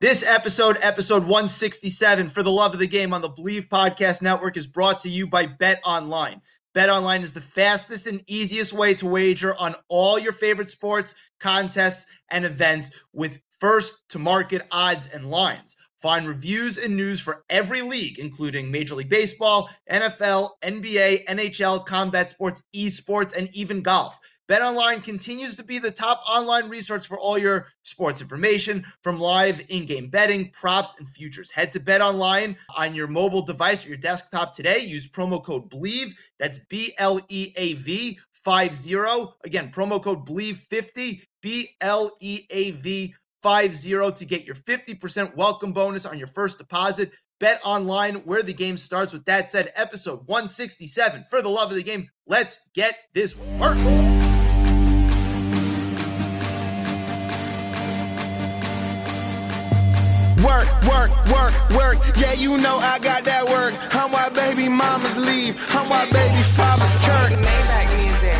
This episode, episode 167 for the love of the game on the Bleav Podcast Network, is brought to you by Bet Online. Bet Online is the fastest and easiest way to wager on all your favorite sports, contests, and events with first to market odds and lines. Find reviews and news for every league, including Major League Baseball, NFL, NBA, NHL, combat sports, esports, and even golf. BetOnline continues to be the top online resource for all your sports information from live in-game betting, props, and futures. Head to BetOnline on your mobile device or your desktop today. Use promo code BLEAV. That's B L E A V 50. Again, promo code BLEAV50, B L E A V 50 to get your 50% welcome bonus on your first deposit. Bet online where the game starts. With that said, episode 167 for the love of the game. Let's get this. Work, work, work. Yeah, you know I got that work. I'm why baby mamas leave. I'm why baby fathers kirk. Maybach music.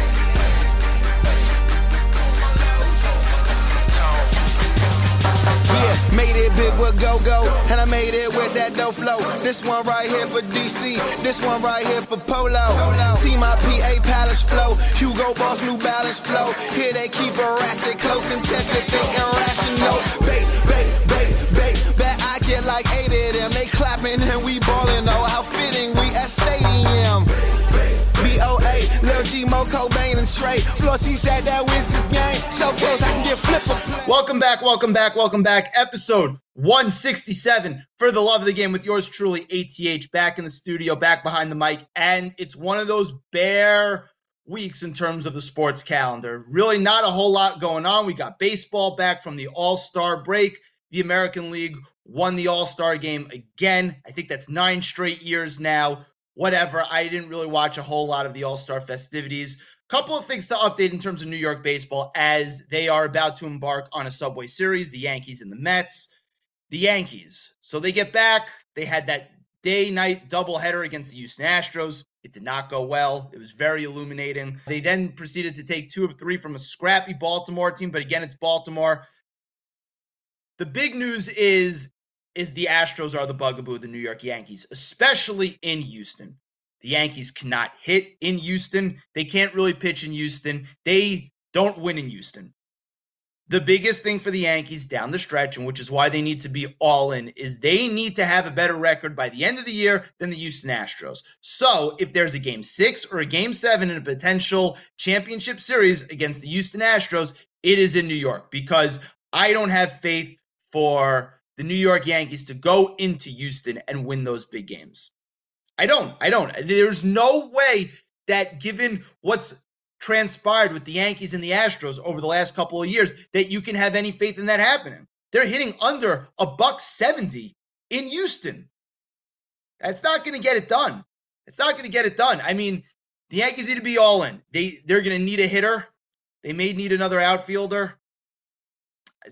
Yeah, made it big with go go, and I made it with that dough flow. This one right here for DC, this one right here for Polo. See my PA Palace flow, Hugo Boss New Balance flow. Here they keep a ratchet close, intent to think irrational. Bait, bait. Get like eight of them. They clapping and we balling. Oh, how fitting we at stadium. BOA, Lil G, Mo, Cobain, and Trey. Flossy said that wins his game. So close, I can get flipper. Welcome back, welcome back, welcome back. Episode 167 for the love of the game with yours truly, ATH, back in the studio, back behind the mic. And it's one of those bare weeks in terms of the sports calendar. Really, not a whole lot going on. We got baseball back from the All Star break. The American League won the All Star game again. I think that's nine straight years now. Whatever. I didn't really watch a whole lot of the All Star festivities. Couple of things to update in terms of New York baseball as they are about to embark on a Subway Series, the Yankees and the Mets. The Yankees. So they get back. They had that day night doubleheader against the Houston Astros. It did not go well. It was very illuminating. They then proceeded to take two of three from a scrappy Baltimore team, but again, it's Baltimore. The big news is is the Astros are the bugaboo of the New York Yankees, especially in Houston. The Yankees cannot hit in Houston. They can't really pitch in Houston. They don't win in Houston. The biggest thing for the Yankees down the stretch, and which is why they need to be all in, is they need to have a better record by the end of the year than the Houston Astros. So if there's a game six or a game seven in a potential championship series against the Houston Astros, it is in New York because I don't have faith for the New York Yankees to go into Houston and win those big games. I don't. I don't. There's no way that given what's transpired with the Yankees and the Astros over the last couple of years that you can have any faith in that happening. They're hitting under a buck 70 in Houston. That's not going to get it done. It's not going to get it done. I mean, the Yankees need to be all in. They they're going to need a hitter. They may need another outfielder.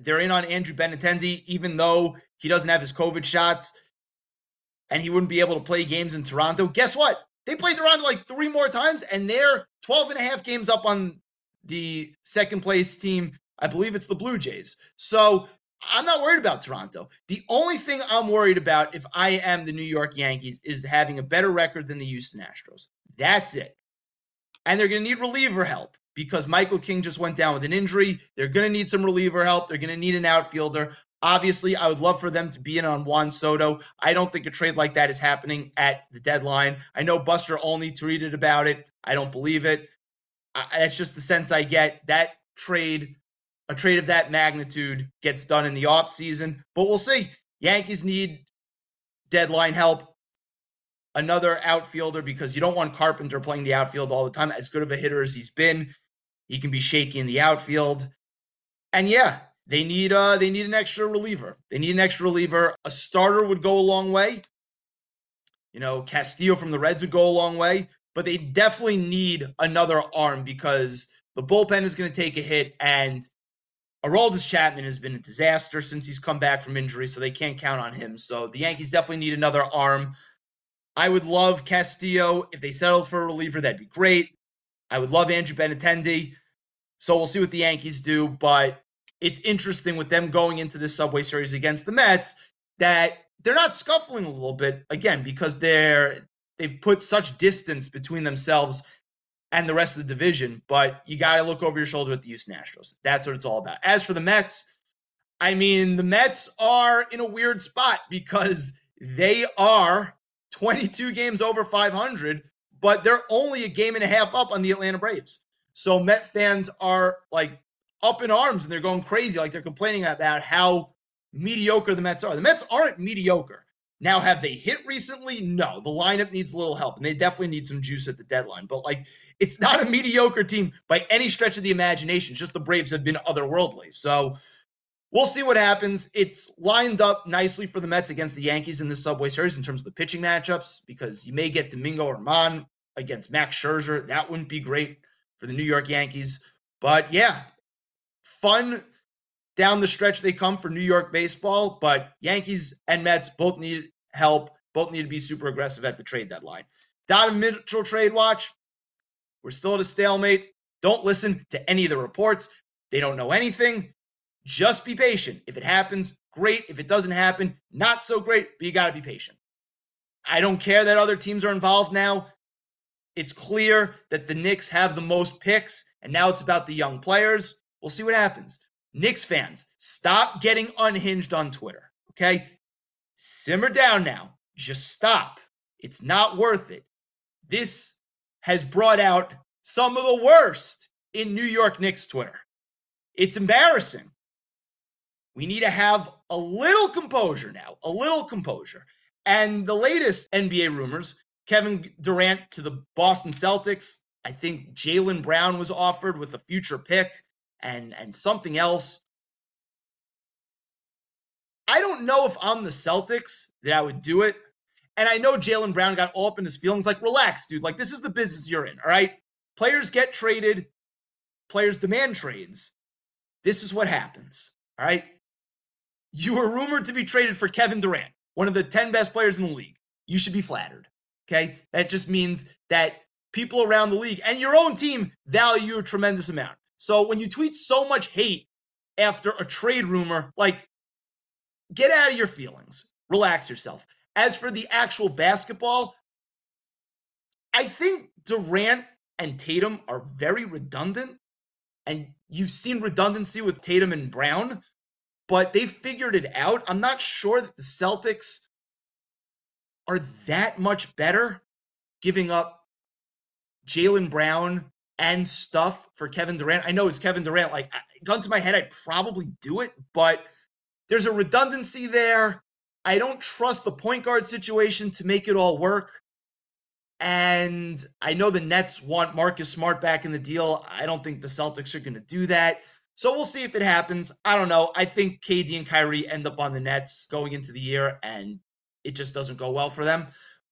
They're in on Andrew Benintendi, even though he doesn't have his COVID shots and he wouldn't be able to play games in Toronto. Guess what? They played Toronto like three more times and they're 12 and a half games up on the second place team. I believe it's the Blue Jays. So I'm not worried about Toronto. The only thing I'm worried about if I am the New York Yankees is having a better record than the Houston Astros. That's it. And they're going to need reliever help because Michael King just went down with an injury. They're going to need some reliever help. They're going to need an outfielder. Obviously, I would love for them to be in on Juan Soto. I don't think a trade like that is happening at the deadline. I know Buster Olney tweeted about it. I don't believe it. I, that's just the sense I get. That trade, a trade of that magnitude, gets done in the offseason. But we'll see. Yankees need deadline help. Another outfielder because you don't want Carpenter playing the outfield all the time. As good of a hitter as he's been, he can be shaky in the outfield. And yeah, they need uh they need an extra reliever. They need an extra reliever. A starter would go a long way. You know, Castillo from the Reds would go a long way, but they definitely need another arm because the bullpen is going to take a hit and Aroldis Chapman has been a disaster since he's come back from injury, so they can't count on him. So the Yankees definitely need another arm. I would love Castillo. If they settled for a reliever, that'd be great. I would love Andrew Benintendi. So we'll see what the Yankees do. But it's interesting with them going into this Subway Series against the Mets that they're not scuffling a little bit again because they're they've put such distance between themselves and the rest of the division. But you got to look over your shoulder at the Houston Astros. That's what it's all about. As for the Mets, I mean, the Mets are in a weird spot because they are 22 games over 500, but they're only a game and a half up on the Atlanta Braves. So Met fans are like up in arms and they're going crazy, like they're complaining about how mediocre the Mets are. The Mets aren't mediocre. Now, have they hit recently? No. The lineup needs a little help, and they definitely need some juice at the deadline. But like, it's not a mediocre team by any stretch of the imagination. It's Just the Braves have been otherworldly. So we'll see what happens. It's lined up nicely for the Mets against the Yankees in the Subway Series in terms of the pitching matchups because you may get Domingo Germán against Max Scherzer. That wouldn't be great for the New York Yankees. But yeah, fun down the stretch they come for New York baseball, but Yankees and Mets both need help, both need to be super aggressive at the trade deadline. Donovan Mitchell trade watch. We're still at a stalemate. Don't listen to any of the reports. They don't know anything. Just be patient. If it happens, great. If it doesn't happen, not so great, but you got to be patient. I don't care that other teams are involved now. It's clear that the Knicks have the most picks, and now it's about the young players. We'll see what happens. Knicks fans, stop getting unhinged on Twitter. Okay? Simmer down now. Just stop. It's not worth it. This has brought out some of the worst in New York Knicks Twitter. It's embarrassing. We need to have a little composure now, a little composure. And the latest NBA rumors Kevin Durant to the Boston Celtics. I think Jaylen Brown was offered with a future pick and and something else. I don't know if I'm the Celtics that I would do it. And I know Jaylen Brown got all up in his feelings. Like, relax, dude. Like, this is the business you're in. All right. Players get traded, players demand trades. This is what happens. All right. You were rumored to be traded for Kevin Durant, one of the 10 best players in the league. You should be flattered. Okay. That just means that people around the league and your own team value you a tremendous amount. So when you tweet so much hate after a trade rumor, like get out of your feelings, relax yourself. As for the actual basketball, I think Durant and Tatum are very redundant. And you've seen redundancy with Tatum and Brown, but they figured it out. I'm not sure that the Celtics are that much better giving up Jaylen Brown and stuff for Kevin Durant. I know it's Kevin Durant. Like, gun to my head, I'd probably do it, but there's a redundancy there. I don't trust the point guard situation to make it all work. And I know the Nets want Marcus Smart back in the deal. I don't think the Celtics are going to do that. So we'll see if it happens. I don't know. I think KD and Kyrie end up on the Nets going into the year, and it just doesn't go well for them.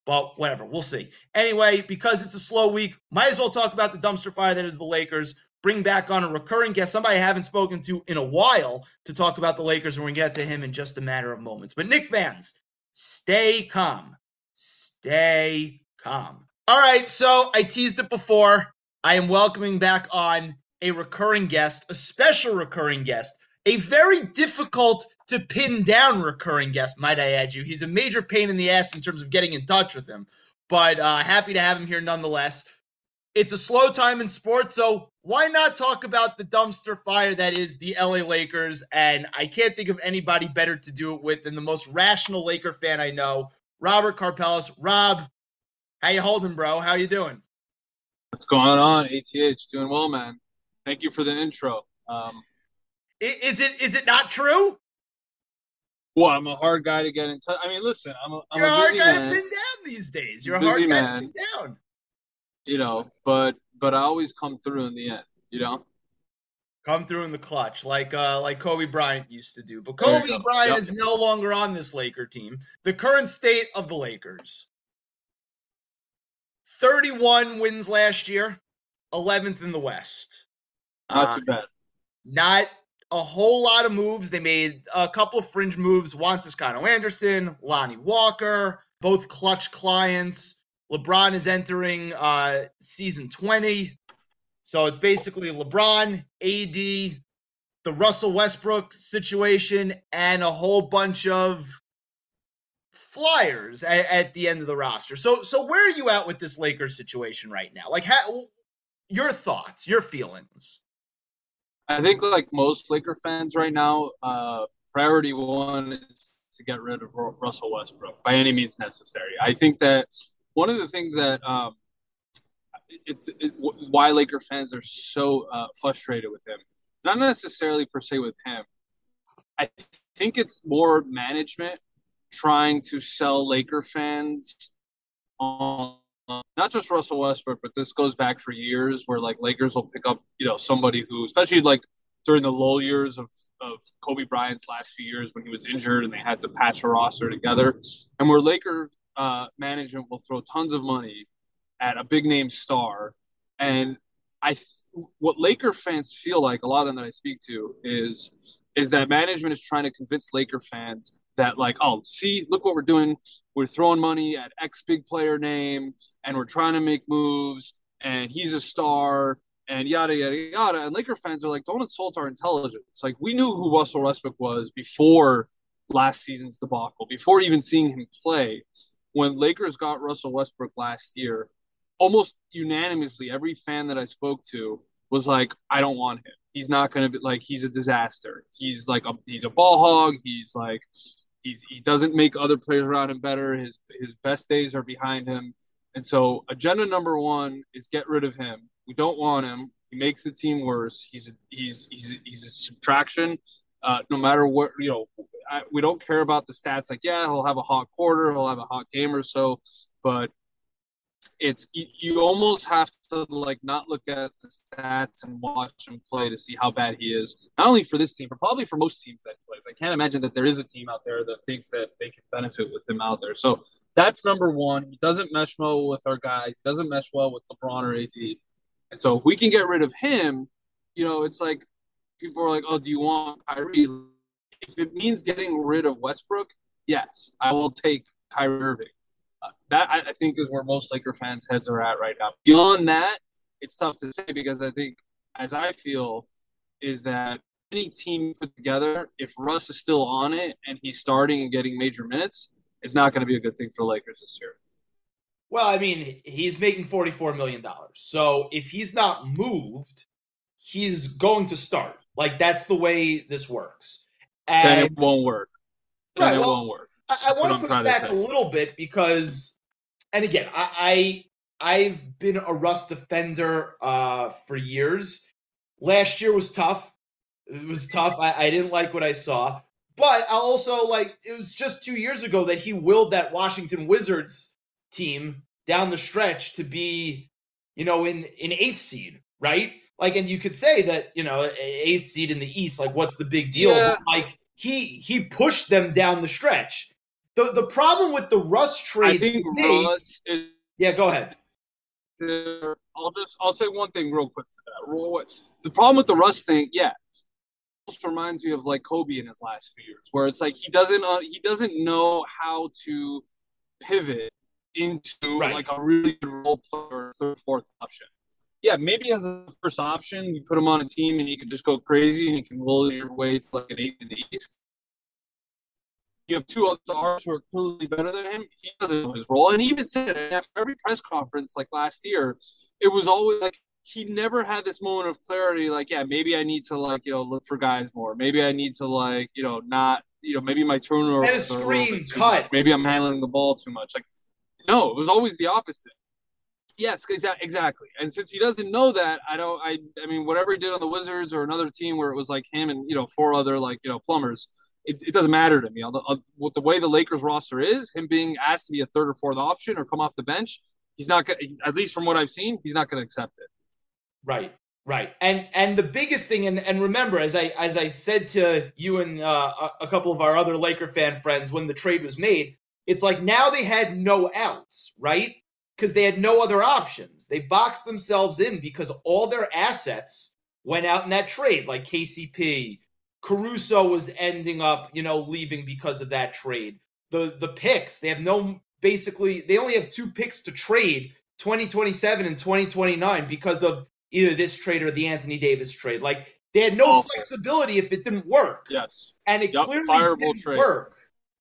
But whatever, we'll see. Anyway, because it's a slow week, might as well talk about the dumpster fire that is the Lakers. Bring back on a recurring guest, somebody I haven't spoken to in a while, to talk about the Lakers, and we're to get to him in just a matter of moments. But Knick fans, stay calm. Stay calm. All right, so I teased it before. I am welcoming back on a recurring guest, a special recurring guest, a very difficult to pin down recurring guest, might I add you. He's a major pain in the ass in terms of getting in touch with him, but uh, happy to have him here nonetheless. It's a slow time in sports, so why not talk about the dumpster fire that is the LA Lakers? And I can't think of anybody better to do it with than the most rational Laker fan I know, Robert Karpelès. Rob, how you holding, bro? How you doing? What's going on? ATH doing well, man. Thank you for the intro. Um, is it is it not true? Well, I'm a hard guy to get in touch. I mean, listen, I'm a, I'm You're a, a hard guy man. to pin down these days. You're a hard guy man. to pin down. You know, but but I always come through in the end. You know, come through in the clutch like uh like Kobe Bryant used to do. But Kobe Bryant yep. is no longer on this Laker team. The current state of the Lakers. 31 wins last year, 11th in the West. Not uh, too bad. Not a whole lot of moves. They made a couple of fringe moves. Juan Toscano Anderson, Lonnie Walker, both Klutch clients. LeBron is entering uh, season 20. So it's basically LeBron, AD, the Russell Westbrook situation, and a whole bunch of flyers at, at, the end of the roster. So, so where are you at with this Lakers situation right now? Like, how, your thoughts, your feelings? I think, like most Laker fans right now, uh, priority one is to get rid of Russell Westbrook by any means necessary. I think that one of the things that um, it, it, why Laker fans are so uh, frustrated with him, not necessarily per se with him. I think it's more management trying to sell Laker fans on not just Russell Westbrook, but this goes back for years where like Lakers will pick up, you know, somebody who, especially like during the low years of, of Kobe Bryant's last few years when he was injured and they had to patch a roster together, and where Laker uh, management will throw tons of money at a big name star. And I, what Laker fans feel like, a lot of them that I speak to, is is that management is trying to convince Laker fans that like, oh, see, look what we're doing. We're throwing money at X big player name, and we're trying to make moves, and he's a star, and yada yada yada. And Laker fans are like, don't insult our intelligence. Like we knew who Russell Westbrook was before last season's debacle, before even seeing him play. When Lakers got Russell Westbrook last year, almost unanimously, every fan that I spoke to was like, I don't want him. He's not going to be like, he's a disaster. He's like, a, he's a ball hog. He's like, he's, he doesn't make other players around him better. His, his best days are behind him. And so, agenda number one is get rid of him. We don't want him. He makes the team worse. He's, he's, he's, he's a subtraction. Uh, no matter what, you know, I, we don't care about the stats. Like, yeah, he'll have a hot quarter, he'll have a hot game or so, but it's you, almost have to like not look at the stats and watch him play to see how bad he is. Not only for this team, but probably for most teams that he plays. I can't imagine that there is a team out there that thinks that they can benefit with him out there. So that's number one. He doesn't mesh well with our guys. He doesn't mesh well with LeBron or AD. And so if we can get rid of him, you know, it's like people are like, "Oh, do you want Kyrie?" If it means getting rid of Westbrook, yes, I will take Kyrie Irving that I think is where most Laker fans' heads are at right now. Beyond that, it's tough to say because I think, as I feel, is that any team put together, if Russ is still on it and he's starting and getting major minutes, it's not going to be a good thing for Lakers this year. Well, I mean, he's making $44 million. So if he's not moved, he's going to start. Like, that's the way this works. And then it won't work. Then right, it well, won't work. I, I want to push back a little bit because, and again, I, I have been a Russ defender uh, for years. Last year was tough. It was tough. I, I didn't like what I saw. But I also like it was just two years ago that he willed that Washington Wizards team down the stretch to be, you know, in in eighth seed, right? Like, and you could say that you know eighth seed in the East, like, what's the big deal? Yeah. But, like he he pushed them down the stretch, the the problem with the Russ trade. I think Russ is, Yeah, go ahead. I'll just I'll say one thing real quick. The problem with the Russ thing, yeah, almost reminds me of like Kobe in his last few years, where it's like he doesn't uh, he doesn't know how to pivot into right. like a really good role player, third, fourth option. Yeah, maybe as a first option, you put him on a team and he can just go crazy and you can roll your way to like an eight in the East you have two other stars who are clearly better than him. He doesn't know his role, and he even said it after every press conference, like last year. It was always like he never had this moment of clarity. Like, yeah, maybe I need to like you know look for guys more. Maybe I need to like you know not you know maybe my turnover. A screen cut. Much. Maybe I'm handling the ball too much. Like, no, it was always the opposite. Yes, exactly. And since he doesn't know that, I don't. I. I mean, whatever he did on the Wizards or another team where it was like him and you know four other like you know plumbers, it, it doesn't matter to me. With the way the Lakers roster is, him being asked to be a third or fourth option or come off the bench, he's not going. At least from what I've seen, he's not going to accept it. Right, right. And and the biggest thing, and and remember, as I as I said to you and uh, a couple of our other Laker fan friends when the trade was made, it's like now they had no outs, right? because they had no other options. They boxed themselves in because all their assets went out in that trade, like KCP. Caruso was ending up, you know, leaving because of that trade. The the picks, they have no basically they only have two picks to trade 2027 and 2029 because of either this trade or the Anthony Davis trade. Like they had no oh. flexibility if it didn't work. Yes. And it yep, clearly didn't trade. work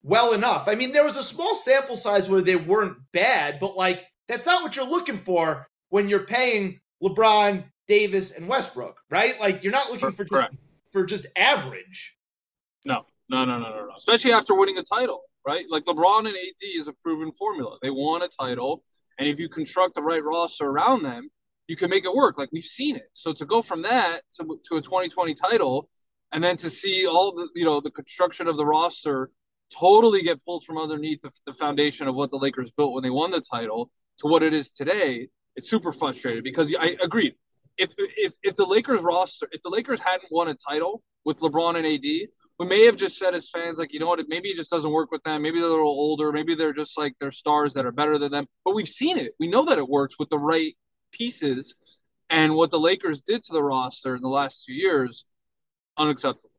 well enough. I mean, there was a small sample size where they weren't bad, but like that's not what you're looking for when you're paying LeBron, Davis, and Westbrook, right? Like you're not looking for just for just average. No, no, no, no, no, no. Especially after winning a title, right? Like LeBron and AD is a proven formula. They won a title, and if you construct the right roster around them, you can make it work. Like we've seen it. So to go from that to, to a 2020 title, and then to see all the you know the construction of the roster totally get pulled from underneath the, the foundation of what the Lakers built when they won the title to what it is today, it's super frustrating because I agreed. If if if the Lakers roster, if the Lakers hadn't won a title with LeBron and AD, we may have just said as fans, like, you know what, maybe it just doesn't work with them. Maybe they're a little older. Maybe they're just like they're stars that are better than them. But we've seen it. We know that it works with the right pieces. And what the Lakers did to the roster in the last two years, unacceptable.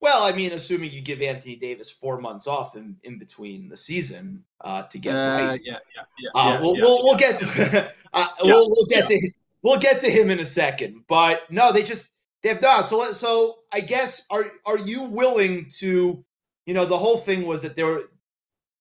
Well, I mean, assuming you give Anthony Davis four months off in, in between the season uh, to get uh, right. Yeah, yeah, yeah. Uh, yeah we'll, yeah, we'll, yeah. we'll get to, uh, we'll, we'll get to we'll get to him in a second. But no, they just they have not. So so I guess are are you willing to, you know, the whole thing was that there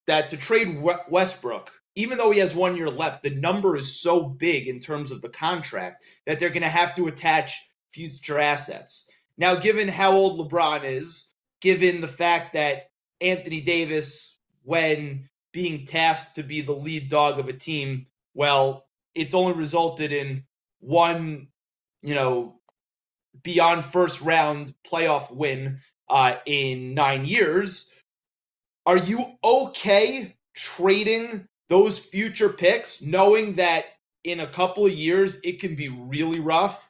that to trade Westbrook, even though he has one year left, the number is so big in terms of the contract that they're going to have to attach future assets. Now, given how old LeBron is, given the fact that Anthony Davis, when being tasked to be the lead dog of a team, well, it's only resulted in one, you know, beyond first round playoff win uh, in nine years. Are you okay trading those future picks, knowing that in a couple of years it can be really rough?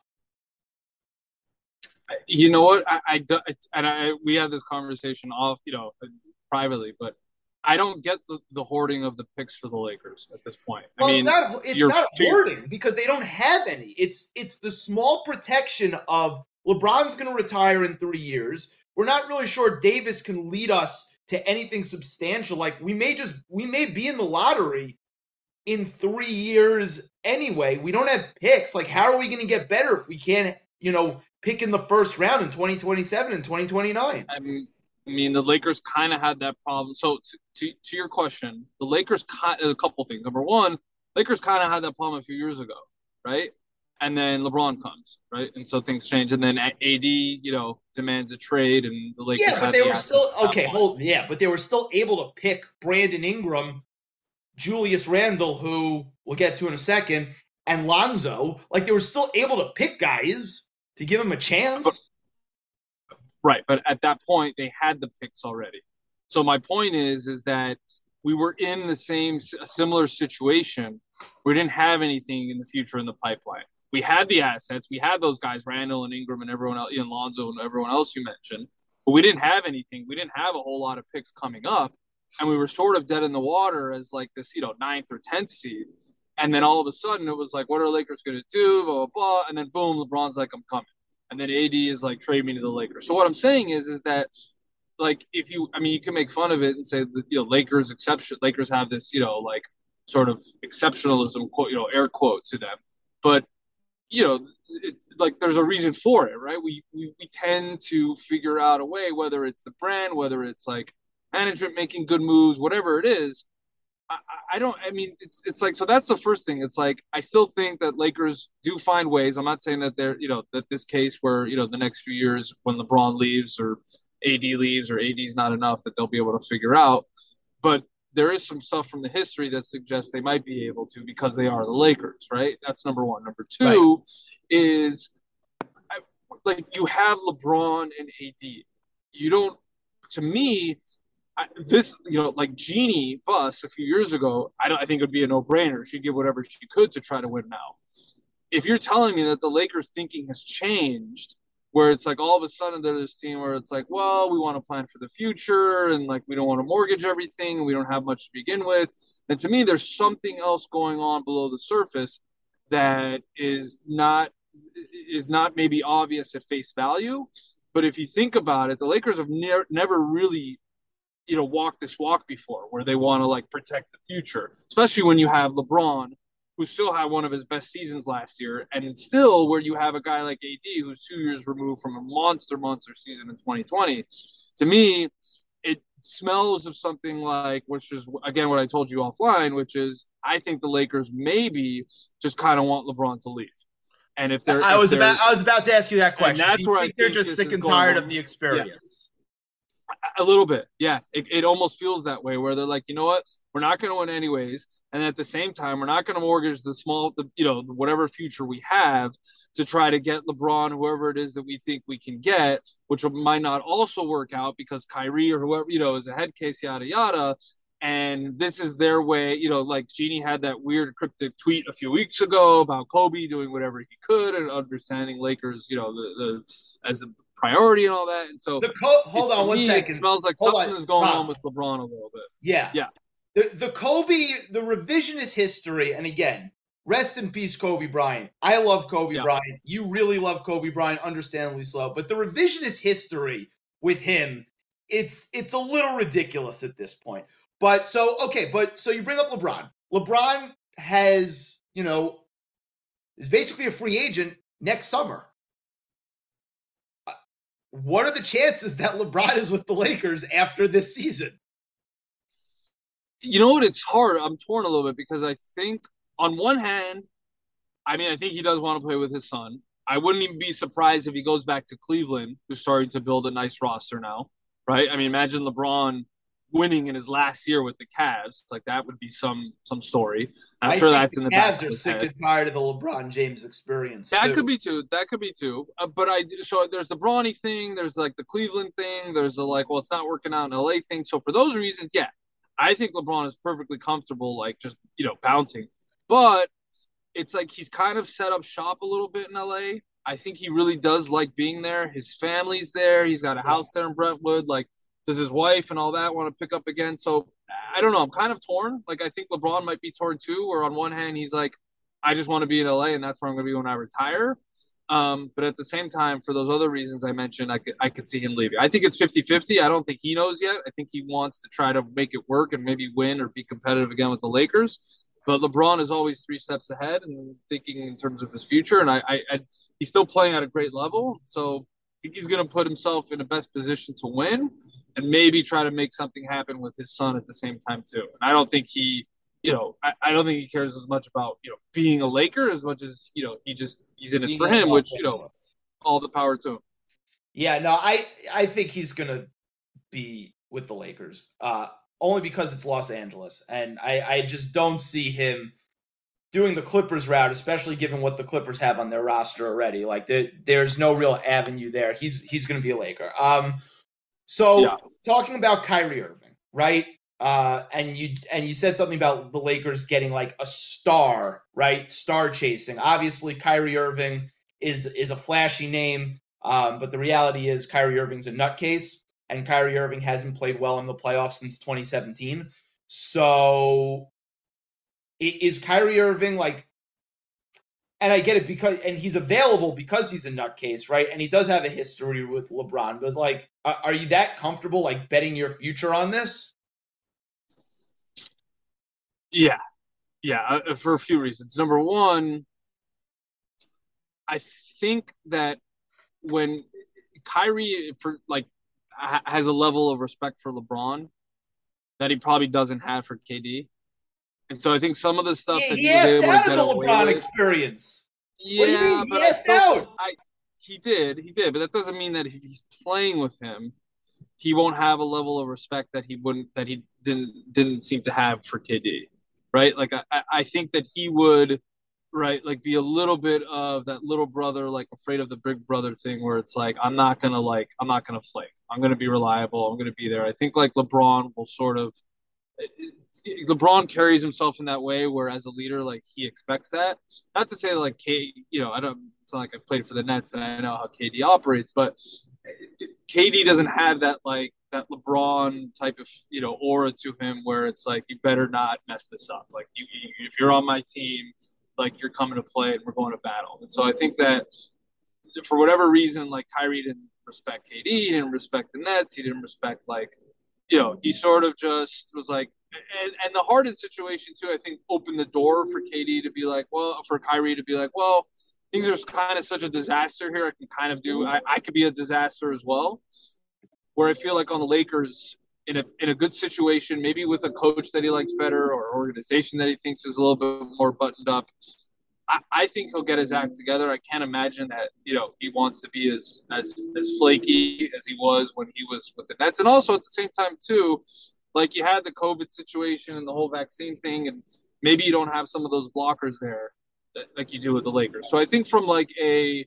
you know what I, I and I we had this conversation off you know privately, but I don't get the, the hoarding of the picks for the Lakers at this point. Well, I mean, it's not it's not hoarding because they don't have any. It's it's the small protection of LeBron's going to retire in three years. We're not really sure Davis can lead us to anything substantial. Like we may just we may be in the lottery in three years anyway. We don't have picks. Like how are we going to get better if we can't you know pick in the first round in 2027 and 2029. I mean, I mean, the Lakers kind of had that problem. So, to, to, to your question, the Lakers kind a couple things. Number one, Lakers kind of had that problem a few years ago, right? And then LeBron comes, right? And so things change. And then AD, you know, demands a trade, and the Lakers. Yeah, but they the were still okay. Hold, yeah, but they were still able to pick Brandon Ingram, Julius Randle, who we'll get to in a second, and Lonzo. Like they were still able to pick guys to give him a chance. Right, but at that point they had the picks already. So my point is, is that we were in the same similar situation. We didn't have anything in the future in the pipeline. We had the assets. We had those guys, Randle and Ingram and everyone else, Ian Lonzo and everyone else you mentioned. But we didn't have anything. We didn't have a whole lot of picks coming up, and we were sort of dead in the water as like this, you know, ninth or tenth seed. And then all of a sudden, it was like, what are Lakers going to do? Blah, blah, blah. And then boom, LeBron's like, I'm coming. And then AD is like, trade me to the Lakers. So what I'm saying is, is that like if you, I mean, you can make fun of it and say that you know Lakers exception, Lakers have this, you know, like sort of exceptionalism quote, you know, air quote to them, but you know, it, like there's a reason for it, right? We, we we tend to figure out a way, whether it's the brand, whether it's like management making good moves, whatever it is. I, I don't. I mean, it's it's like so. That's the first thing. It's like I still think that Lakers do find ways. I'm not saying that they're you know that this case where you know the next few years when LeBron leaves or AD leaves or AD is not enough that they'll be able to figure out. But there is some stuff from the history that suggests they might be able to because they are the Lakers, right? That's number one. Number two right. is like you have LeBron and AD. You don't, to me, I, this you know like Jeanie Buss a few years ago. I don't. I think it would be a no brainer. She'd give whatever she could to try to win now. If you're telling me that the Lakers' thinking has changed where it's like all of a sudden they're this team where it's like, well, we want to plan for the future and like we don't want to mortgage everything. We don't have much to begin with. And to me, there's something else going on below the surface that is not is not maybe obvious at face value. But if you think about it, the Lakers have ne- never really, you know, walked this walk before where they want to like protect the future, especially when you have LeBron who still had one of his best seasons last year, and still where you have a guy like AD who's two years removed from a monster, monster season in 2020. To me, it smells of something like, which is again what I told you offline, which is I think the Lakers maybe just kind of want LeBron to leave. And if they're, I if was they're, about, I was about to ask you that question. that's where I think they're just sick and tired of the experience. A little bit, yeah. It, it almost feels that way, where they're like, you know what, we're not going to win anyways, and at the same time, we're not going to mortgage the small, the, you know, whatever future we have to try to get LeBron, whoever it is that we think we can get, which might not also work out because Kyrie or whoever, you know, is a head case, yada yada. And this is their way, you know, like Jeanie had that weird cryptic tweet a few weeks ago about Kobe doing whatever he could and understanding Lakers, you know, the, the as a priority and all that. And so the co- hold on one me, second. It smells like hold something on. is going on with LeBron a little bit. Yeah. Yeah. The the Kobe, the revisionist history, and again, rest in peace, Kobe Bryant. I love Kobe Yeah. Bryant. You really love Kobe Bryant, understandably so. But the revisionist history with him, it's it's a little ridiculous at this point. But so okay, but so you bring up LeBron. LeBron has, you know, is basically a free agent next summer. What are the chances that LeBron is with the Lakers after this season? You know what? It's hard. I'm torn a little bit because I think, on one hand, I mean, I think he does want to play with his son. I wouldn't even be surprised if he goes back to Cleveland, who's starting to build a nice roster now, right? I mean, imagine LeBron winning in his last year with the Cavs. Like that would be some some story. I'm I sure that's in the Cavs are sick head. and tired of the LeBron James experience. That too. could be too. That could be too. Uh, but I so there's the Bronny thing. There's like the Cleveland thing. There's a like, well, it's not working out in LA thing. So for those reasons, yeah, I think LeBron is perfectly comfortable, like just you know bouncing. But it's like he's kind of set up shop a little bit in LA. I think he really does like being there. His family's there. He's got a house there in Brentwood. Like, does his wife and all that want to pick up again? So I don't know. I'm kind of torn. Like, I think LeBron might be torn too. Where on one hand he's like, I just want to be in LA, and that's where I'm going to be when I retire. Um, but at the same time, for those other reasons I mentioned, I could I could see him leaving. I think it's 50-50. I don't think he knows yet. I think he wants to try to make it work and maybe win or be competitive again with the Lakers. But LeBron is always three steps ahead and thinking in terms of his future. And I, I, I he's still playing at a great level. So think he's going to put himself in the best position to win and maybe try to make something happen with his son at the same time too. And I don't think he, you know, I, I don't think he cares as much about you know being a Laker as much as you know he just he's in it Being for him, which you know all the power to him. Yeah, no, I I think he's gonna be with the Lakers. Uh only because it's Los Angeles. And I, I just don't see him doing the Clippers route, especially given what the Clippers have on their roster already. Like there, there's no real avenue there. He's he's gonna be a Laker. Um so Yeah. talking about Kyrie Irving, right? Uh, and you and you said something about the Lakers getting like a star, right? Star chasing. Obviously, Kyrie Irving is is a flashy name, um, but the reality is Kyrie Irving's a nutcase, and Kyrie Irving hasn't played well in the playoffs since 2017. So, is Kyrie Irving like? And I get it because, and he's available because he's a nutcase, right? And he does have a history with LeBron. But like, are, you that comfortable like betting your future on this? Yeah, yeah, uh, for a few reasons. Number one, I think that when Kyrie for like has a level of respect for LeBron that he probably doesn't have for KD. And so I think some of the stuff he, that he, he, asked out to of the LeBron experience. yeah, What do you mean? He asked still- out. I, he did, he did, but that doesn't mean that if he's playing with him, he won't have a level of respect that he wouldn't that he didn't didn't seem to have for KD, right? Like I, I- I think that he would, right, like be a little bit of that little brother, like afraid of the big brother thing, where it's like I'm not gonna like I'm not gonna flake, I'm gonna be reliable, I'm gonna be there. I think like LeBron will sort of LeBron carries himself in that way, where as a leader, like he expects that. Not to say like K, you know, I don't. It's not like I played for the Nets and I know how KD operates, but KD doesn't have that like that LeBron type of you know aura to him, where it's like you better not mess this up. Like you, you if you're on my team, like you're coming to play and we're going to battle. And so I think that for whatever reason, like Kyrie didn't respect KD, he didn't respect the Nets, he didn't respect like you know, he sort of just was like, and, and the Harden situation too, I think opened the door for KD to be like, well, for Kyrie to be like, well, things are kind of such a disaster here. I can kind of do, I, I could be a disaster as well. Where I feel like on the Lakers, in a in a good situation, maybe with a coach that he likes better or organization that he thinks is a little bit more buttoned up. I, think he'll get his act together. I can't imagine that you know he wants to be as as as flaky as he was when he was with the Nets, and also at the same time too, like you had the COVID situation and the whole vaccine thing, and maybe you don't have some of those blockers there that, like you do with the Lakers. So I think from like a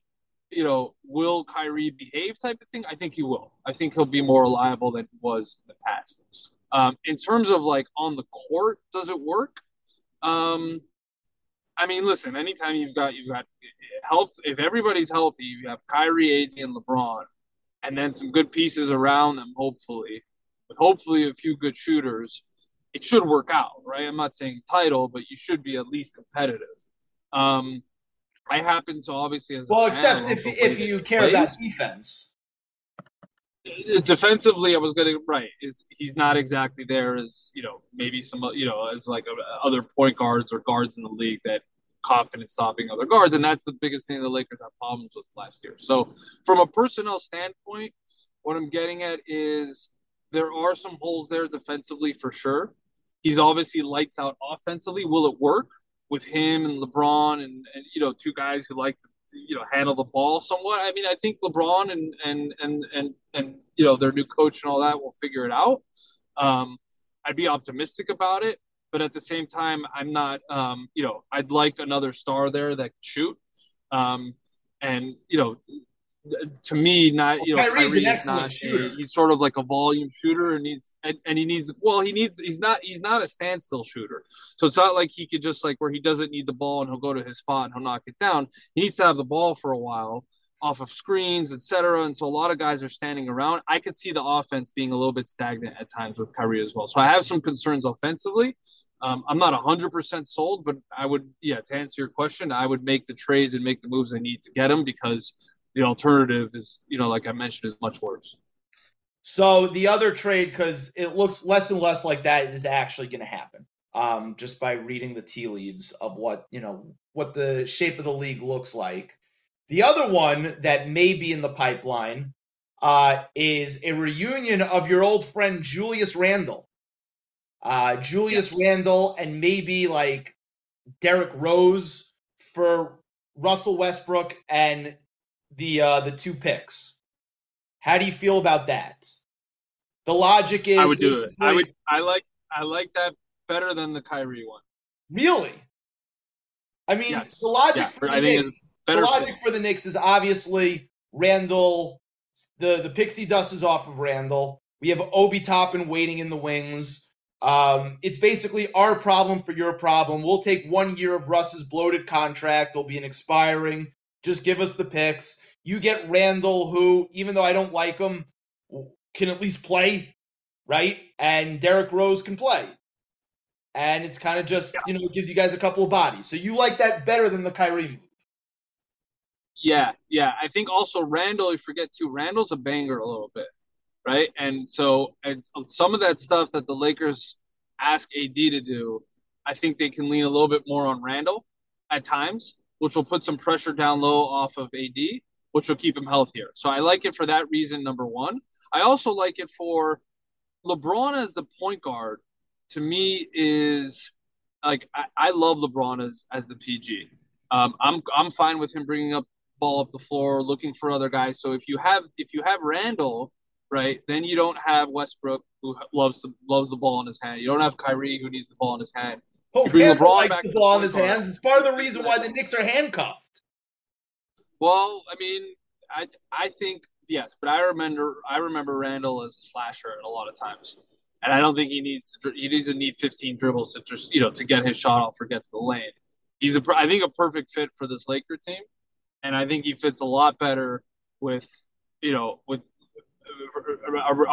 you know, will Kyrie behave type of thing? I think he will. I think he'll be more reliable than he was in the past. Um, in terms of like on the court, does it work? Um, I mean, listen, anytime you've got you've got health, if everybody's healthy, you have Kyrie, AD, and LeBron, and then some good pieces around them, hopefully, with hopefully a few good shooters, it should work out, right? I'm not saying title, but you should be at least competitive. Um, I happen to obviously as Well, except if if you care about defense. defensively, I was gonna right. Is he's not exactly there as you know maybe some you know as like other point guards or guards in the league that confident stopping other guards, and that's the biggest thing the Lakers had problems with last year. So from a personnel standpoint, what I'm getting at is there are some holes there defensively for sure. He's obviously lights out offensively. Will it work with him and LeBron and, and you know two guys who like to you know handle the ball somewhat? I mean, I think LeBron and and and and and you know their new coach and all that will figure it out. Um, I'd be optimistic about it, but at the same time, I'm not. Um, you know, I'd like another star there that shoot. Um, and you know, to me, not you know, Well, Kyrie's an Kyrie is excellent not. shooter. He's sort of like a volume shooter, and needs and, and he needs. Well, he needs. He's not. He's not a standstill shooter. So it's not like he could just like where he doesn't need the ball and he'll go to his spot and he'll knock it down. He needs to have the ball for a while off of screens, etc. And so a lot of guys are standing around. I could see the offense being a little bit stagnant at times with Kyrie as well. So I have some concerns offensively. Um, I'm not 100% sold, but I would, yeah, to answer your question, I would make the trades and make the moves I need to get him because the alternative is, you know, like I mentioned, is much worse. So the other trade, because it looks less and less like that is actually going to happen. Um, just by reading the tea leaves of what you know, what the shape of the league looks like. The other one that may be in the pipeline uh, is a reunion of your old friend Julius Randle. Uh, Julius Yes. Randle and maybe like Derrick Rose for Russell Westbrook and the uh, the two picks. How do you feel about that? The logic is I would do it. I would, I like, I like that better than the Kyrie one. really. I mean, Yes. the logic Yeah, for I think Knicks, it's the better. logic for the Knicks is obviously Randle. The the pixie dust is off of Randle. We have Obi Toppin waiting in the wings. Um, it's basically our problem for your problem. We'll take one year of Russ's bloated contract. It'll be an expiring. Just give us the picks. You get Randle, who, even though I don't like him, can at least play, right? And Derrick Rose can play. And it's kind of just, you know, it gives you guys a couple of bodies. So you like that better than the Kyrie move. Yeah, yeah. I think also Randle, you forget too, Randle's a banger a little bit, right? And so and some of that stuff that the Lakers ask AD to do, I think they can lean a little bit more on Randle at times, which will put some pressure down low off of AD, which will keep him healthier. So I like it for that reason, number one. I also like it for LeBron as the point guard to me is like I, I love LeBron as as the PG. Um, I'm I'm fine with him bringing up ball up the floor, looking for other guys. So if you have if you have Randle, right, then you don't have Westbrook who loves the loves the ball in his hand. You don't have Kyrie who needs the ball in his hand. Oh, Randle likes the ball in his hands. It's part of the reason why the Knicks are handcuffed. Well, I mean, I I think yes, but I remember I remember Randle as a slasher a lot of times, and I don't think he needs to, he to need 15 dribbles to just you know to get his shot off or get to the lane. He's a I think a perfect fit for this Laker team, and I think he fits a lot better with you know with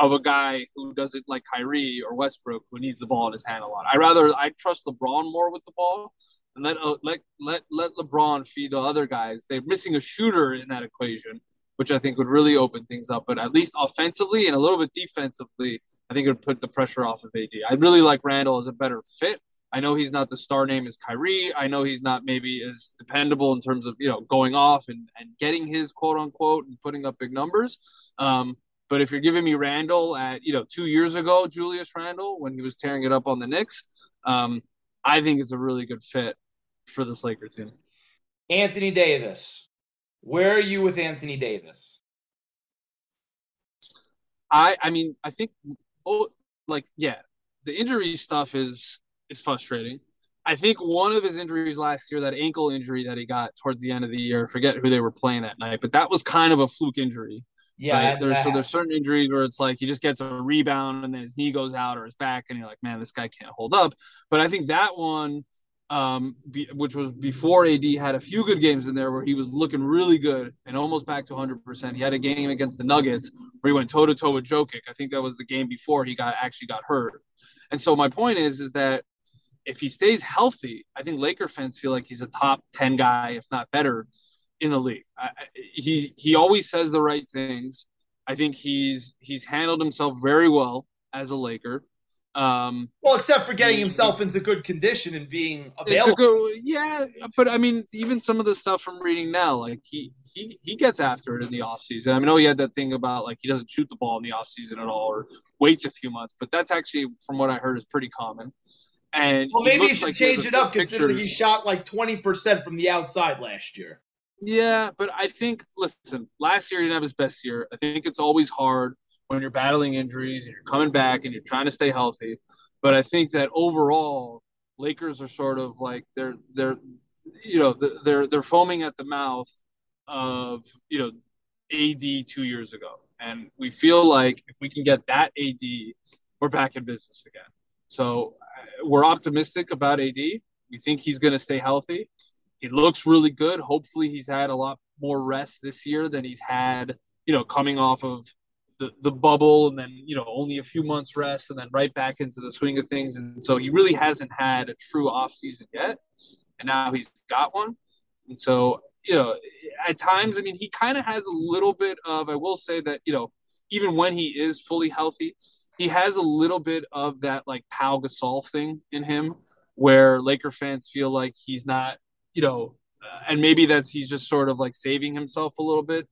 of a guy who doesn't like Kyrie or Westbrook who needs the ball in his hand a lot. I rather I trust LeBron more with the ball and let uh, let let let LeBron feed the other guys. They're missing a shooter in that equation, which I think would really open things up. But at least offensively and a little bit defensively, I think it would put the pressure off of AD. I really like Randle as a better fit. I know he's not the star name as Kyrie. I know he's not maybe as dependable in terms of you know going off and, and getting his quote unquote and putting up big numbers. Um, but if you're giving me Randle at you know two years ago, Julius Randle when he was tearing it up on the Knicks, um, I think it's a really good fit for this Laker team. Anthony Davis, where are you with Anthony Davis? I I mean I think oh like yeah the injury stuff is is frustrating. I think one of his injuries last year, that ankle injury that he got towards the end of the year, forget who they were playing that night, but that was kind of a fluke injury. Yeah. Right? There's, so there's certain injuries where it's like he just gets a rebound and then his knee goes out or his back, and you're like, man, this guy can't hold up. But I think that one, um, be, which was before AD had a few good games in there where he was looking really good and almost back to 100%. He had a game against the Nuggets where he went toe to toe with Jokic. I think that was the game before he got actually got hurt. And so my point is, is that if he stays healthy, I think Laker fans feel like he's a top 10 guy, if not better, in the league. I, he he always says the right things. I think he's he's handled himself very well as a Laker. Um, well, except for getting himself into good condition and being available. Good, yeah, but I mean, even some of the stuff from reading now, like he he he gets after it in the offseason. I know he had that thing about like he doesn't shoot the ball in the offseason at all or waits a few months, but that's actually, from what I heard, is pretty common. And well, maybe he should like change it up considering he shot like 20% from the outside last year. Yeah, but I think listen, last year he didn't have his best year. I think it's always hard when you're battling injuries and you're coming back and you're trying to stay healthy. But I think that overall, Lakers are sort of like they're they're you know they're they're foaming at the mouth of you know AD two years ago, and we feel like if we can get that AD, we're back in business again. So we're optimistic about AD. We think he's going to stay healthy he looks really good. Hopefully, he's had a lot more rest this year than he's had, you know, coming off of the, the bubble and then, you know, only a few months rest and then right back into the swing of things. And so he really hasn't had a true off season yet. And now he's got one. And so, you know, at times, I mean, he kind of has a little bit of, I will say that, you know, even when he is fully healthy, he has a little bit of that like Pau Gasol thing in him where Laker fans feel like he's not you know, uh, and maybe that's he's just sort of like saving himself a little bit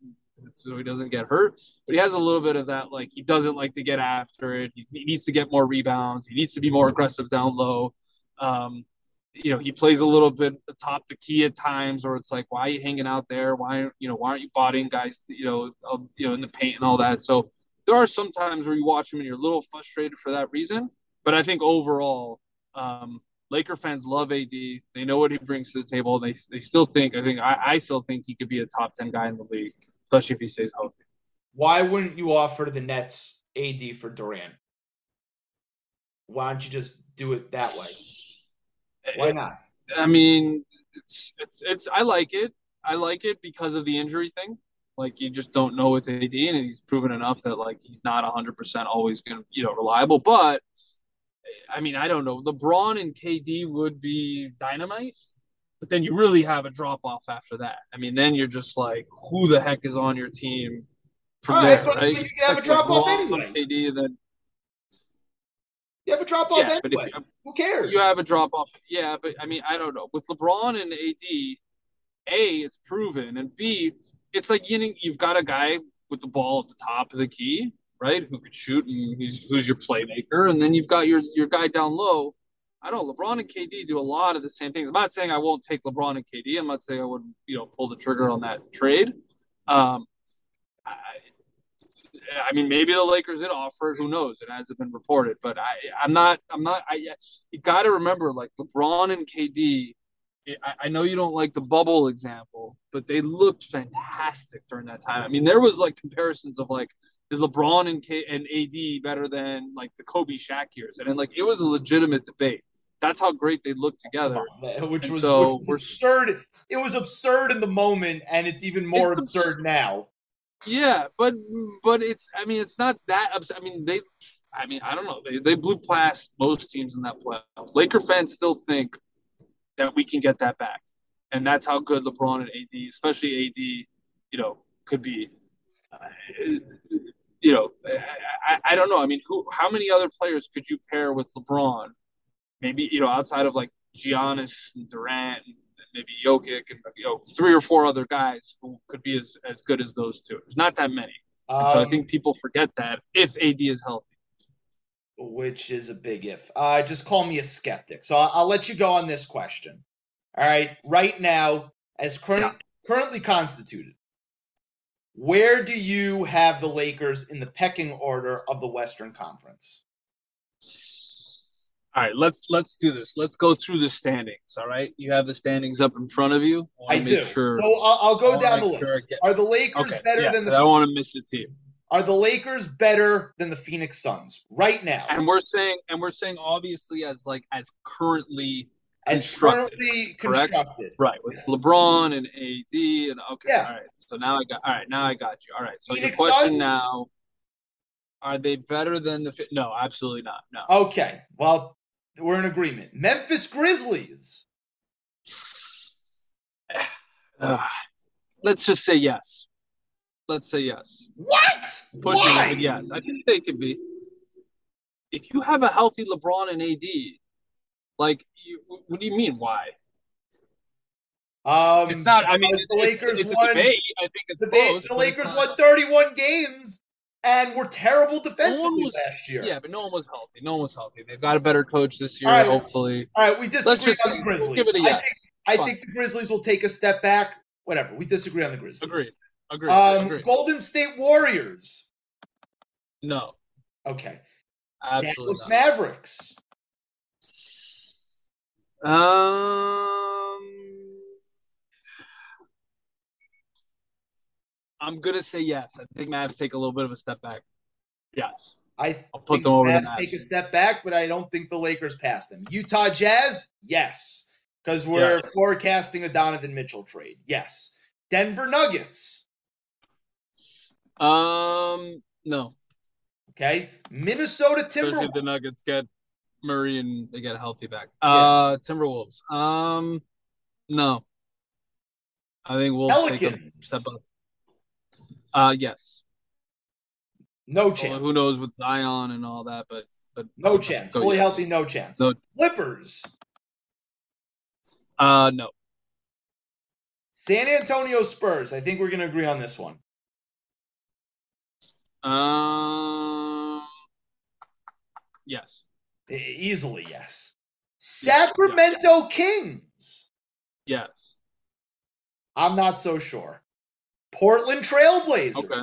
so he doesn't get hurt. But he has a little bit of that, like he doesn't like to get after it. He, he needs to get more rebounds. He needs to be more aggressive down low. Um, you know, he plays a little bit atop the key at times, or it's like, why are you hanging out there? Why, you know, why aren't you botting guys, you know, you know, in the paint and all that? So there are some times where you watch him and you're a little frustrated for that reason. But I think overall, um, Laker fans love AD. They know what he brings to the table. They they still think. I think I, I still think he could be a top ten guy in the league, especially if he stays healthy. Why wouldn't you offer the Nets AD for Durant? Why don't you just do it that way? Why not? I mean, it's it's it's. I like it. I like it because of the injury thing. Like you just don't know with AD, and he's proven enough that like he's not hundred percent always going to you know reliable. But I mean, I don't know. LeBron and KD would be dynamite, but then you really have a drop off after that. I mean, then you're just like, who the heck is on your team from All there? Right, right? You have a drop off anyway. KD, and then you have a drop off yeah, anyway. Have, who cares? You have a drop off. Yeah, but I mean, I don't know. With LeBron and AD, A, it's proven, and B, it's like you know, you've got a guy with the ball at the top of the key right? Who could shoot and who's your playmaker, and then you've got your your guy down low. I don't LeBron and KD do a lot of the same things. I'm not saying I won't take LeBron and KD. I'm not saying I would you know pull the trigger on that trade. Um, I, I mean, maybe the Lakers did offer it. Who knows? It hasn't been reported, but I, I'm not. I'm not. I you got to remember, like LeBron and KD. I, know you don't like the bubble example, but they looked fantastic during that time. I mean, there was like comparisons of like is LeBron and K and AD better than like the Kobe Shaq years, and then like it was a legitimate debate. That's how great they looked together. Which was, so which was absurd. It was absurd in the moment, and it's even more it's absurd, absurd now. Yeah, but but it's I mean it's not that absurd. I mean they I mean I don't know they they blew past most teams in that playoffs. Laker fans still think that we can get that back, and that's how good LeBron and AD, especially AD, you know, could be. Uh, you know, I, I don't know. I mean, who? How many other players could you pair with LeBron? Maybe you know, outside of like Giannis and Durant and maybe Jokic and you know three or four other guys who could be as, as good as those two. There's not that many. Um, so I um, think people forget that if AD is healthy. Which is a big if. Uh, just call me a skeptic. So I'll, I'll let you go on this question. All right. Right now, as current, yeah. currently constituted, where do you have the Lakers in the pecking order of the Western Conference? All right, let's let's do this. Let's go through the standings. All right, you have the standings up in front of you. I, I do. Sure, so I'll, I'll go down the list. Get... Are the Lakers okay, better yeah, than the? I don't want to miss a team. Are the Lakers better than the Phoenix Suns right now? And we're saying, and we're saying, obviously, as like as currently as currently correct? constructed, right? With yes. LeBron and AD, and okay, yeah. all right. So now I got, all right, now I got you. All right. So Phoenix your question Suns? now: Are they better than the? No, absolutely not. No. Okay. Well, we're in agreement. Memphis Grizzlies. Uh, let's just say yes. Let's say yes. What? Pushing Why? It, yes, I think they could be. If you have a healthy LeBron and AD, like, you, what do you mean? Why? Um, it's not. I mean, the Lakers it's, it's won. Debate. I think it's the, close, the Lakers won 31 games and were terrible defensively no was, last year. Yeah, but no one was healthy. No one was healthy. They've got a better coach this year, right. hopefully. All right, we disagree just, on the Grizzlies. Give it a yes. I think, I think the Grizzlies will take a step back. Whatever. We disagree on the Grizzlies. Agreed. Agreed. Um, Agreed. Golden State Warriors. No. Okay. Absolutely Dallas not. Mavericks. Um, I'm gonna say yes. I think Mavs take a little bit of a step back. Yes. I I'll put them over Mavs, Mavs take a step back, but I don't think the Lakers pass them. Utah Jazz, yes, because we're yes. forecasting a Donovan Mitchell trade. Yes. Denver Nuggets. Um, no. Okay. Minnesota Timberwolves. The Nuggets get Murray and they get a healthy back. Uh. Timberwolves. Um, no. I think Wolves Pelicans. take a step up. Uh, yes. No chance. Well, who knows with Zion and all that, but but no chance. Fully yes. healthy, no chance. No. Clippers. Uh, no. San Antonio Spurs. I think we're going to agree on this one. Um. Yes. Easily, yes. Sacramento yes. Kings. Yes. I'm not so sure. Portland Trailblazers. Okay.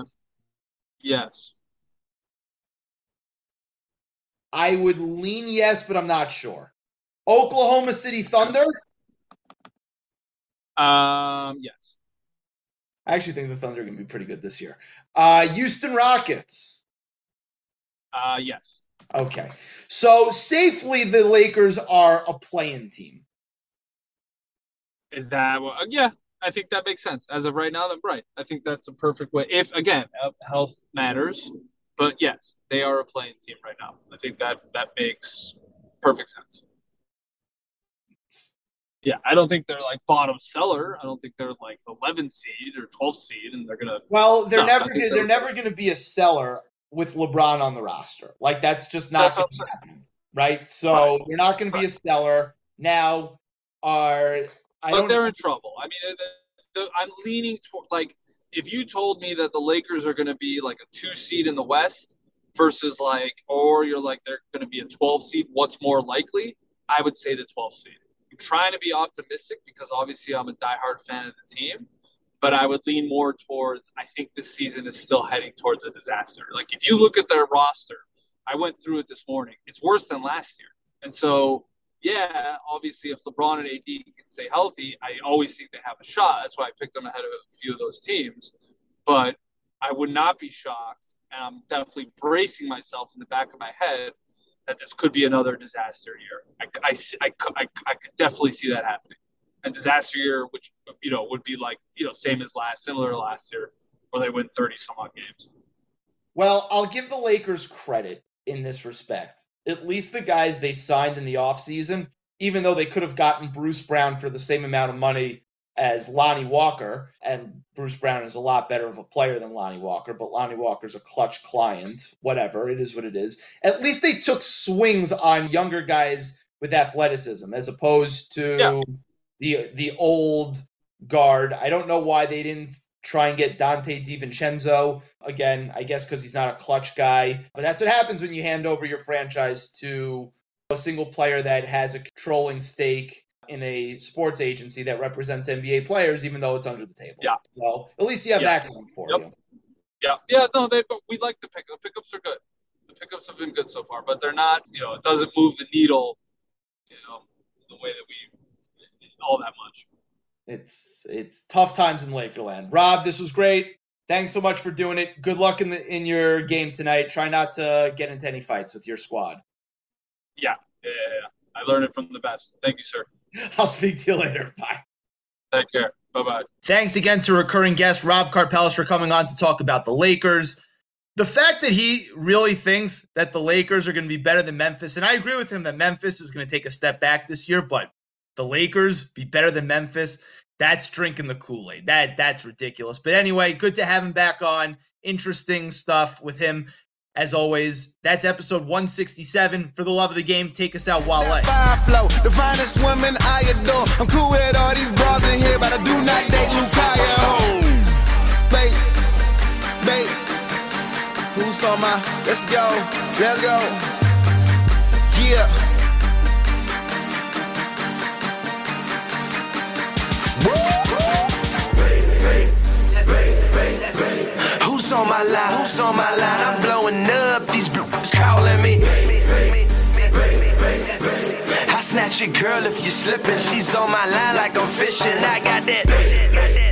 Yes. I would lean yes, but I'm not sure. Oklahoma City Thunder. Um, yes. I actually think the Thunder are going to be pretty good this year. Uh, Houston Rockets. Uh, yes. Okay. So safely, the Lakers are a playing team. Is that what? Uh, yeah, I think that makes sense. As of right now, then right. I think that's a perfect way. If again, health matters, but yes, they are a playing team right now. I think that that makes perfect sense. Yeah, I don't think they're like bottom seller. I don't think they're like 11th seed or 12th seed, and they're gonna. Well, they're no, never gonna, they're, they're never gonna be a seller with LeBron on the roster. Like that's just not that's right? So right. they're not going to be a seller now. Are I but they're in trouble. I mean, I'm leaning toward like if you told me that the Lakers are going to be like a two seed in the West, versus like, or you're like, they're going to be a 12 seed. What's more likely? I would say the 12 seed. Trying to be optimistic because obviously I'm a diehard fan of the team, but I would lean more towards, I think this season is still heading towards a disaster. Like if you look at their roster, I went through it this morning. It's worse than last year. And so, yeah, obviously, if LeBron and AD can stay healthy, I always think they have a shot. That's why I picked them ahead of a few of those teams. But I would not be shocked, and I'm definitely bracing myself in the back of my head that this could be another disaster year. I, I, I, I, I could definitely see that happening. And disaster year, which you know would be like you know same as last, similar to last year, where they win thirty some odd games. Well, I'll give the Lakers credit in this respect. At least the guys they signed in the offseason, even though they could have gotten Bruce Brown for the same amount of money as Lonnie Walker, and Bruce Brown is a lot better of a player than Lonnie Walker, but Lonnie Walker's a Klutch client. Whatever, it is what it is. At least they took swings on younger guys with athleticism as opposed to yeah. the the old guard. I don't know why they didn't try and get Donte DiVincenzo again. I guess because he's not a Klutch guy, but that's what happens when you hand over your franchise to a single player that has a controlling stake in a sports agency that represents NBA players, even though it's under the table. Yeah. So at least you have yes. that going for yep. you. Yeah. Yeah. No, they. But we like the pick. The pickups are good. The pickups have been good so far, but they're not. You know, it doesn't move the needle. You know, the way that we all that much. It's it's tough times in Lakerland. Rob, this was great. Thanks so much for doing it. Good luck in the in your game tonight. Try not to get into any fights with your squad. Yeah, yeah, yeah. I learned it from the best. Thank you, sir. I'll speak to you later. Bye. Take care. Bye bye. Thanks again to recurring guest Rob Karpelès for coming on to talk about the Lakers. The fact that he really thinks that the Lakers are going to be better than Memphis, and I agree with him that Memphis is going to take a step back this year, but the Lakers be better than Memphis. That's drinking the Kool Aid. That that's ridiculous. But anyway, good to have him back on. Interesting stuff with him. As always, that's episode 167. For the love of the game, take us out, Wale. Flow, the finest woman I adore. I'm cool with all these bras in here, but I do not date Lucayo. Babe, babe, who's on my? Let's go, let's go. Yeah. Who's on my line? Who's on my line? I'm blowing up. These blues calling me. I snatch your girl if you're slipping. She's on my line like I'm fishing. I got that.